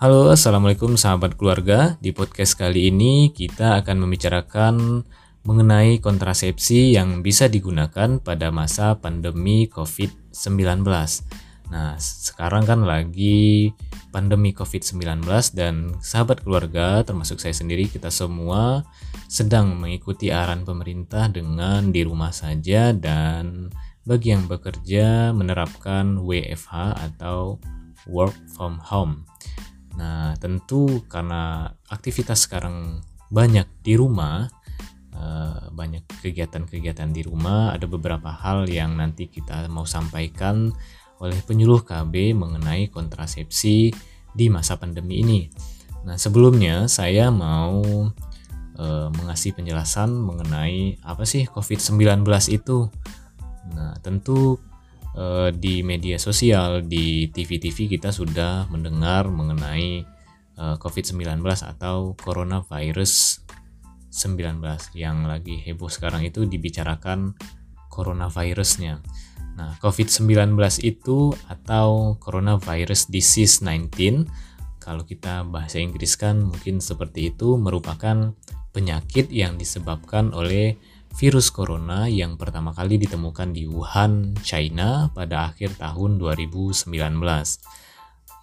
Halo, assalamualaikum sahabat keluarga. Di podcast kali ini kita akan membicarakan mengenai kontrasepsi yang bisa digunakan pada masa pandemi COVID-19. Nah, sekarang kan lagi pandemi COVID-19 dan sahabat keluarga termasuk saya sendiri kita semua sedang mengikuti arahan pemerintah dengan di rumah saja dan bagi yang bekerja menerapkan WFH atau work from home. Nah, tentu karena aktivitas sekarang banyak di rumah, eh, banyak kegiatan-kegiatan di rumah, ada beberapa hal yang nanti kita mau sampaikan oleh penyuluh KB mengenai kontrasepsi di masa pandemi ini. Nah, sebelumnya saya mau uh, mengasih penjelasan mengenai apa sih COVID-19 itu. Nah, tentu Eh, di media sosial, di TV-TV kita sudah mendengar mengenai eh, COVID-19 atau coronavirus 19 yang lagi heboh sekarang itu dibicarakan coronavirusnya. Nah, COVID-19 itu atau coronavirus disease 19 kalau kita bahasa Inggris kan mungkin seperti itu merupakan penyakit yang disebabkan oleh virus corona yang pertama kali ditemukan di Wuhan, China pada akhir tahun 2019.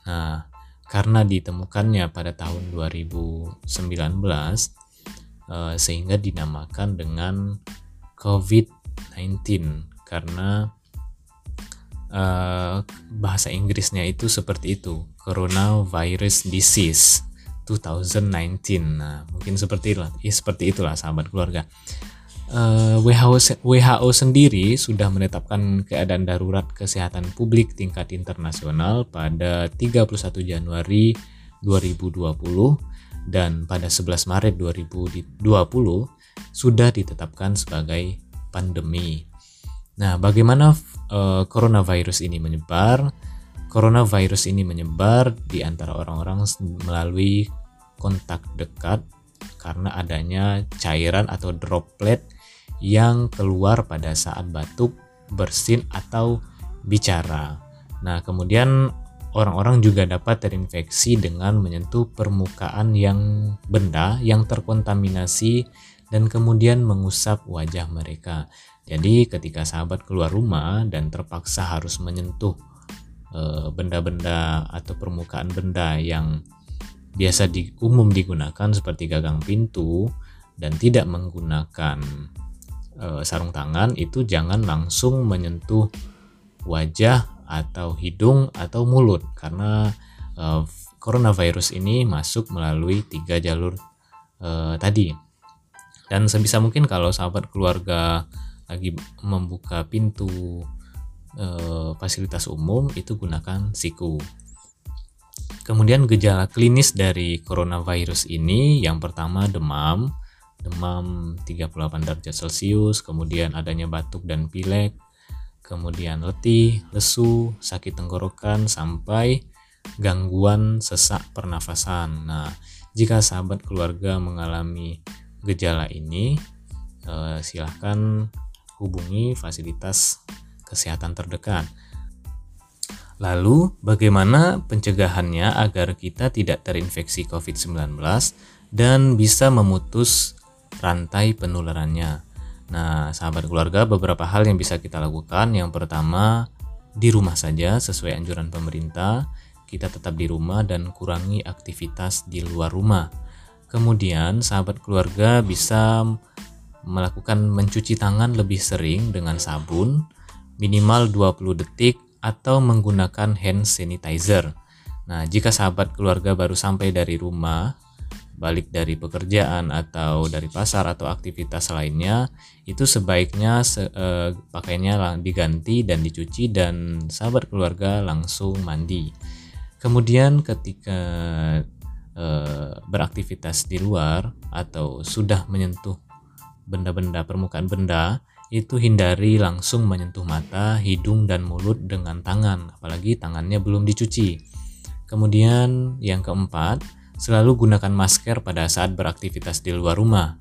Nah, karena ditemukannya pada tahun 2019 eh, sehingga dinamakan dengan COVID-19 karena eh, bahasa Inggrisnya itu seperti itu, coronavirus disease 2019. Nah, mungkin seperti itulah, ya, seperti itulah sahabat keluarga eh, WHO WHO sendiri sudah menetapkan keadaan darurat kesehatan publik tingkat internasional pada 31 Januari 2020 dan pada 11 Maret 2020 sudah ditetapkan sebagai pandemi. Nah, bagaimana uh, coronavirus ini menyebar? Coronavirus ini menyebar di antara orang-orang melalui kontak dekat karena adanya cairan atau droplet yang keluar pada saat batuk, bersin, atau bicara. Nah, kemudian orang-orang juga dapat terinfeksi dengan menyentuh permukaan yang benda yang terkontaminasi dan kemudian mengusap wajah mereka. Jadi, ketika sahabat keluar rumah dan terpaksa harus menyentuh eh, benda-benda atau permukaan benda yang biasa di, umum digunakan seperti gagang pintu dan tidak menggunakan e, sarung tangan itu jangan langsung menyentuh wajah atau hidung atau mulut. Karena e, coronavirus ini masuk melalui tiga jalur e, tadi. Dan sebisa mungkin kalau sahabat keluarga lagi membuka pintu e, fasilitas umum itu gunakan siku. Kemudian gejala klinis dari coronavirus ini yang pertama demam demam 38 derajat Celcius, kemudian adanya batuk dan pilek, kemudian letih, lesu, sakit tenggorokan sampai gangguan sesak pernafasan. Nah, jika sahabat keluarga mengalami gejala ini, eh, silahkan hubungi fasilitas kesehatan terdekat. Lalu, bagaimana pencegahannya agar kita tidak terinfeksi COVID-19 dan bisa memutus rantai penularannya. Nah, sahabat keluarga, beberapa hal yang bisa kita lakukan. Yang pertama, di rumah saja sesuai anjuran pemerintah. Kita tetap di rumah dan kurangi aktivitas di luar rumah. Kemudian, sahabat keluarga bisa melakukan mencuci tangan lebih sering dengan sabun, minimal 20 detik atau menggunakan hand sanitizer. Nah, jika sahabat keluarga baru sampai dari rumah, balik dari pekerjaan atau dari pasar atau aktivitas lainnya itu sebaiknya se eh, pakaiannya diganti dan dicuci dan sahabat keluarga langsung mandi. Kemudian ketika eh, beraktivitas di luar atau sudah menyentuh benda-benda permukaan benda itu hindari langsung menyentuh mata, hidung dan mulut dengan tangan apalagi tangannya belum dicuci. Kemudian yang keempat, Selalu gunakan masker pada saat beraktivitas di luar rumah.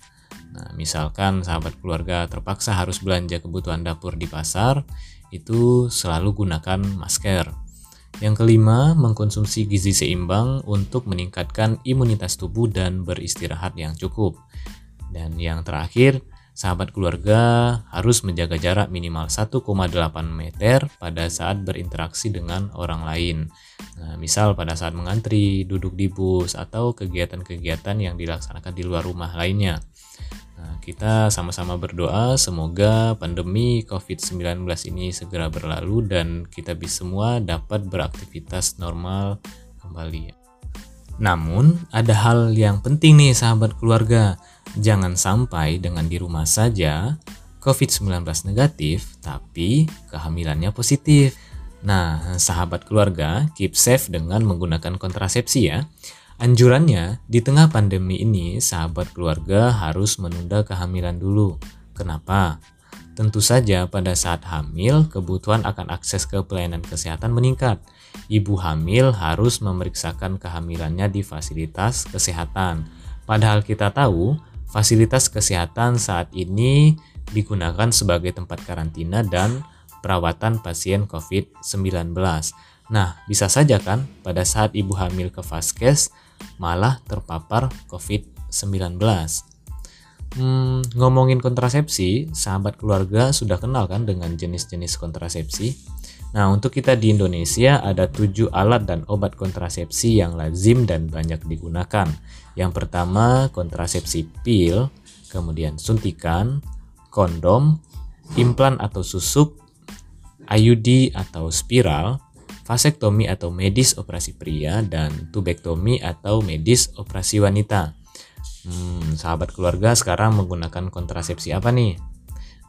Nah, misalkan sahabat keluarga terpaksa harus belanja kebutuhan dapur di pasar, itu selalu gunakan masker. Yang kelima, mengkonsumsi gizi seimbang untuk meningkatkan imunitas tubuh dan beristirahat yang cukup. Dan yang terakhir, sahabat keluarga harus menjaga jarak minimal 1,8 meter pada saat berinteraksi dengan orang lain. Nah, misal pada saat mengantri, duduk di bus, atau kegiatan-kegiatan yang dilaksanakan di luar rumah lainnya. Nah, kita sama-sama berdoa semoga pandemi COVID-19 ini segera berlalu dan kita bisa semua dapat beraktivitas normal kembali. Namun, ada hal yang penting nih sahabat keluarga. Jangan sampai dengan di rumah saja COVID-19 negatif, tapi kehamilannya positif. Nah, sahabat keluarga, keep safe dengan menggunakan kontrasepsi ya. Anjurannya, di tengah pandemi ini, sahabat keluarga harus menunda kehamilan dulu. Kenapa? Tentu saja pada saat hamil, kebutuhan akan akses ke pelayanan kesehatan meningkat. Ibu hamil harus memeriksakan kehamilannya di fasilitas kesehatan. Padahal kita tahu, Fasilitas kesehatan saat ini digunakan sebagai tempat karantina dan perawatan pasien COVID-19. Nah, bisa saja kan pada saat ibu hamil ke Vaskes malah terpapar COVID-19. Hmm, ngomongin kontrasepsi, sahabat keluarga sudah kenal kan dengan jenis-jenis kontrasepsi? Nah, untuk kita di Indonesia ada tujuh alat dan obat kontrasepsi yang lazim dan banyak digunakan. Yang pertama, kontrasepsi pil, kemudian suntikan, kondom, implan atau susuk, IUD atau spiral, vasektomi atau medis operasi pria, dan tubektomi atau medis operasi wanita. Hmm, sahabat keluarga sekarang menggunakan kontrasepsi apa nih?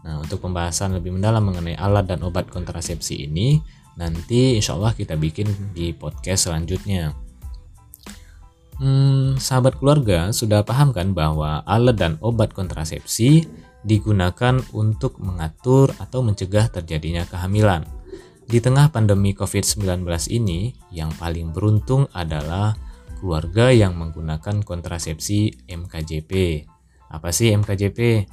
Nah, untuk pembahasan lebih mendalam mengenai alat dan obat kontrasepsi ini, nanti insya Allah kita bikin di podcast selanjutnya. Hmm, sahabat keluarga sudah paham kan bahwa alat dan obat kontrasepsi digunakan untuk mengatur atau mencegah terjadinya kehamilan. Di tengah pandemi COVID-19 ini, yang paling beruntung adalah keluarga yang menggunakan kontrasepsi MKJP. Apa sih MKJP?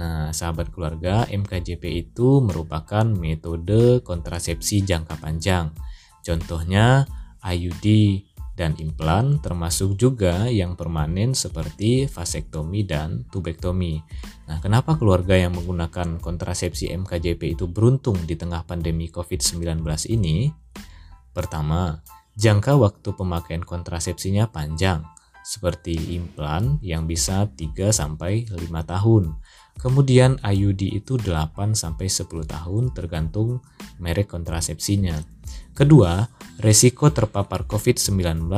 Nah, sahabat keluarga, MKJP itu merupakan metode kontrasepsi jangka panjang. Contohnya IUD dan implan termasuk juga yang permanen seperti vasektomi dan tubektomi. Nah, kenapa keluarga yang menggunakan kontrasepsi MKJP itu beruntung di tengah pandemi COVID-19 ini? Pertama, jangka waktu pemakaian kontrasepsinya panjang, seperti implan yang bisa 3 sampai 5 tahun. Kemudian IUD itu 8 sampai 10 tahun tergantung merek kontrasepsinya. Kedua, resiko terpapar COVID-19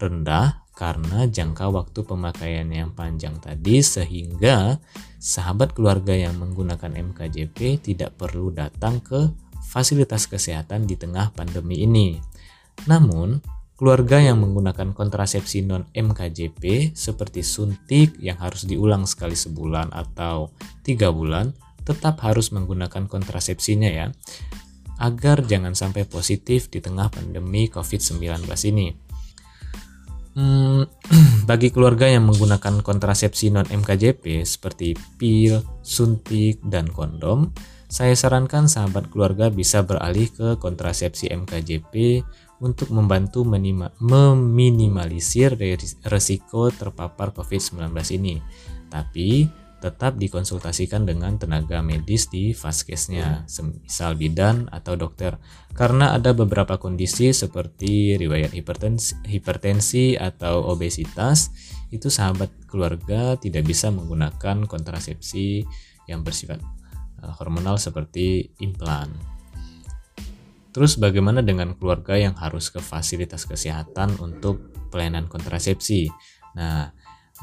rendah karena jangka waktu pemakaian yang panjang tadi sehingga sahabat keluarga yang menggunakan MKJP tidak perlu datang ke fasilitas kesehatan di tengah pandemi ini. Namun, Keluarga yang menggunakan kontrasepsi non MKJP seperti suntik yang harus diulang sekali sebulan atau tiga bulan tetap harus menggunakan kontrasepsinya ya agar jangan sampai positif di tengah pandemi COVID-19 ini. Hmm, bagi keluarga yang menggunakan kontrasepsi non MKJP seperti pil, suntik, dan kondom, saya sarankan sahabat keluarga bisa beralih ke kontrasepsi MKJP untuk membantu meminimalisir resiko terpapar COVID-19 ini. Tapi tetap dikonsultasikan dengan tenaga medis di vaskesnya, semisal bidan atau dokter. Karena ada beberapa kondisi seperti riwayat hipertensi, hipertensi atau obesitas, itu sahabat keluarga tidak bisa menggunakan kontrasepsi yang bersifat eh, hormonal seperti implan. Terus bagaimana dengan keluarga yang harus ke fasilitas kesehatan untuk pelayanan kontrasepsi? Nah,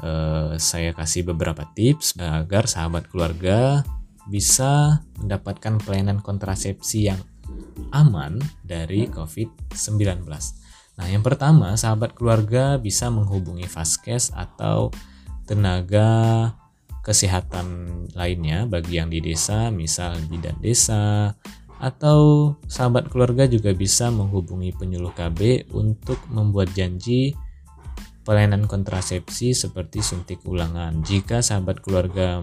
eh, saya kasih beberapa tips agar sahabat keluarga bisa mendapatkan pelayanan kontrasepsi yang aman dari COVID-19. Nah, yang pertama, sahabat keluarga bisa menghubungi Vaskes atau tenaga kesehatan lainnya bagi yang di desa, misal bidan desa, atau sahabat keluarga juga bisa menghubungi penyuluh KB untuk membuat janji pelayanan kontrasepsi seperti suntik ulangan. Jika sahabat keluarga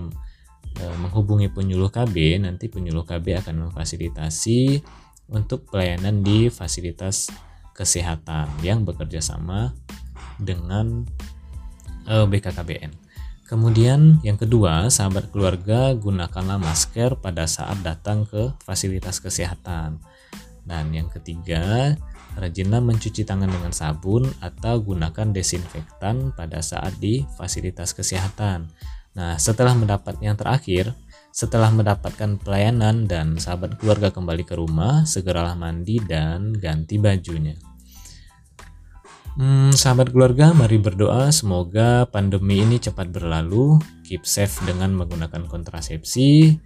e, menghubungi penyuluh KB, nanti penyuluh KB akan memfasilitasi untuk pelayanan di fasilitas kesehatan yang bekerja sama dengan eh, BKKBN. Kemudian yang kedua, sahabat keluarga gunakanlah masker pada saat datang ke fasilitas kesehatan. Dan yang ketiga, rajinlah mencuci tangan dengan sabun atau gunakan desinfektan pada saat di fasilitas kesehatan. Nah, setelah mendapat yang terakhir, setelah mendapatkan pelayanan dan sahabat keluarga kembali ke rumah, segeralah mandi dan ganti bajunya. Hmm, sahabat keluarga, mari berdoa semoga pandemi ini cepat berlalu. Keep safe dengan menggunakan kontrasepsi.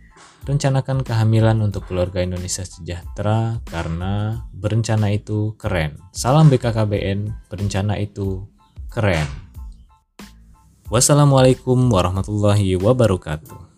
Rencanakan kehamilan untuk keluarga Indonesia sejahtera karena berencana itu keren. Salam BKKBN, berencana itu keren. Wassalamualaikum warahmatullahi wabarakatuh.